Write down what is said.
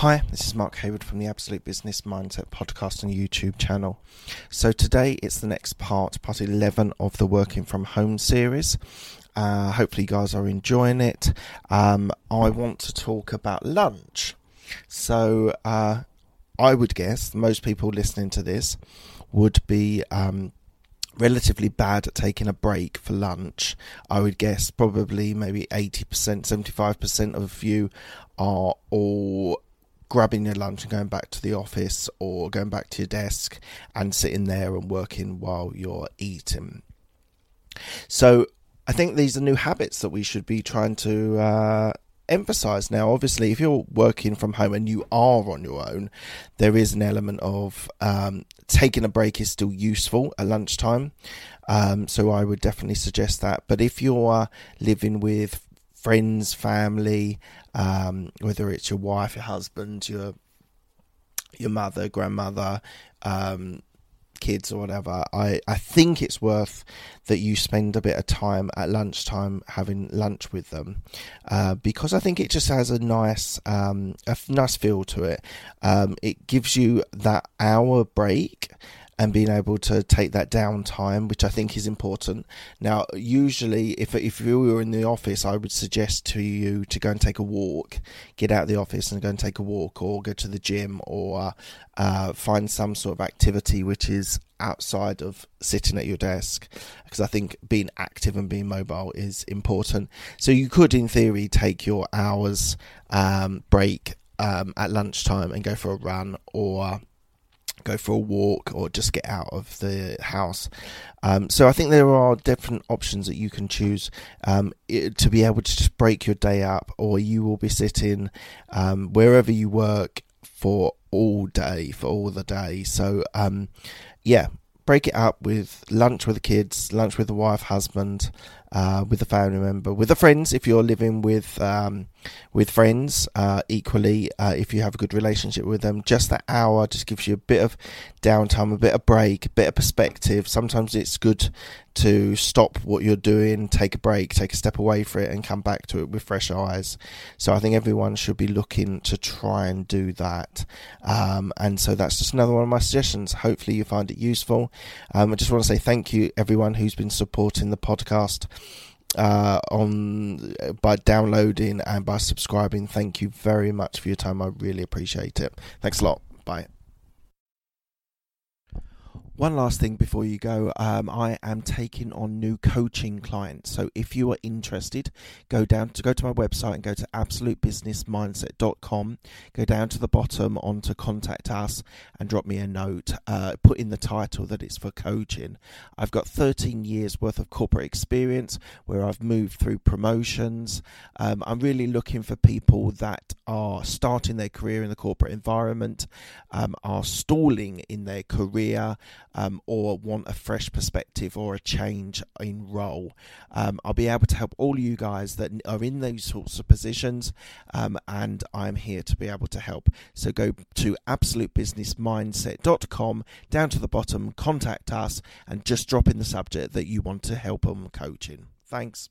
Hi, this is Mark Hayward from the Absolute Business Mindset podcast and YouTube channel. So today it's the next part, part 11 of the Working from Home series. Uh, hopefully, you guys are enjoying it. Um, I want to talk about lunch. So, uh, I would guess most people listening to this would be um, relatively bad at taking a break for lunch. I would guess probably maybe 80%, 75% of you are all grabbing your lunch and going back to the office or going back to your desk and sitting there and working while you're eating. So I think these are new habits that we should be trying to uh, emphasize now. Obviously, if you're working from home and you are on your own, there is an element of um, taking a break is still useful at lunchtime. Um, so I would definitely suggest that. But if you're living with friends, family, um, whether it's your wife, your husband, your your mother, grandmother, um, kids, or whatever. I, I think it's worth that you spend a bit of time at lunchtime having lunch with them uh, because I think it just has a nice um, a nice feel to it. Um, it gives you that hour break and being able to take that downtime, which I think is important. Now, usually, if if you were in the office, I would suggest to you to go and take a walk, get out of the office and go and take a walk, or go to the gym, or uh, find some sort of activity which is outside of sitting at your desk because I think being active and being mobile is important. So you could, in theory, take your hours um, break um, at lunchtime and go for a run or go for a walk or just get out of the house. Um, so I think there are different options that you can choose um, to be able to just break your day up, or you will be sitting um, wherever you work for all day, for all the day. So um, yeah, break it up with lunch with the kids, lunch with the wife, husband, uh, with a family member, with the friends. If you're living with um, with friends, uh, equally, uh, if you have a good relationship with them, just that hour just gives you a bit of downtime, a bit of break, a bit of perspective. Sometimes it's good to stop what you're doing, take a break, take a step away for it, and come back to it with fresh eyes. So I think everyone should be looking to try and do that. Um, and so that's just another one of my suggestions. Hopefully you find it useful. Um, I just want to say thank you everyone who's been supporting the podcast uh, on by downloading and by subscribing. Thank you very much for your time. I really appreciate it. Thanks a lot. Bye. One last thing before you go, um, I am taking on new coaching clients. So if you are interested, go down to go to my website and go to absolutebusinessmindset.com. Go down to the bottom onto contact us and drop me a note. Uh, put in the title that it's for coaching. I've got 13 years worth of corporate experience where I've moved through promotions. Um, I'm really looking for people that are starting their career in the corporate environment, um, are stalling in their career um, or want a fresh perspective or a change in role. Um, I'll be able to help all you guys that are in those sorts of positions, um, and I'm here to be able to help. So go to absolutebusinessmindset.com, down to the bottom, contact us, and just drop in the subject that you want to help on coaching. Thanks.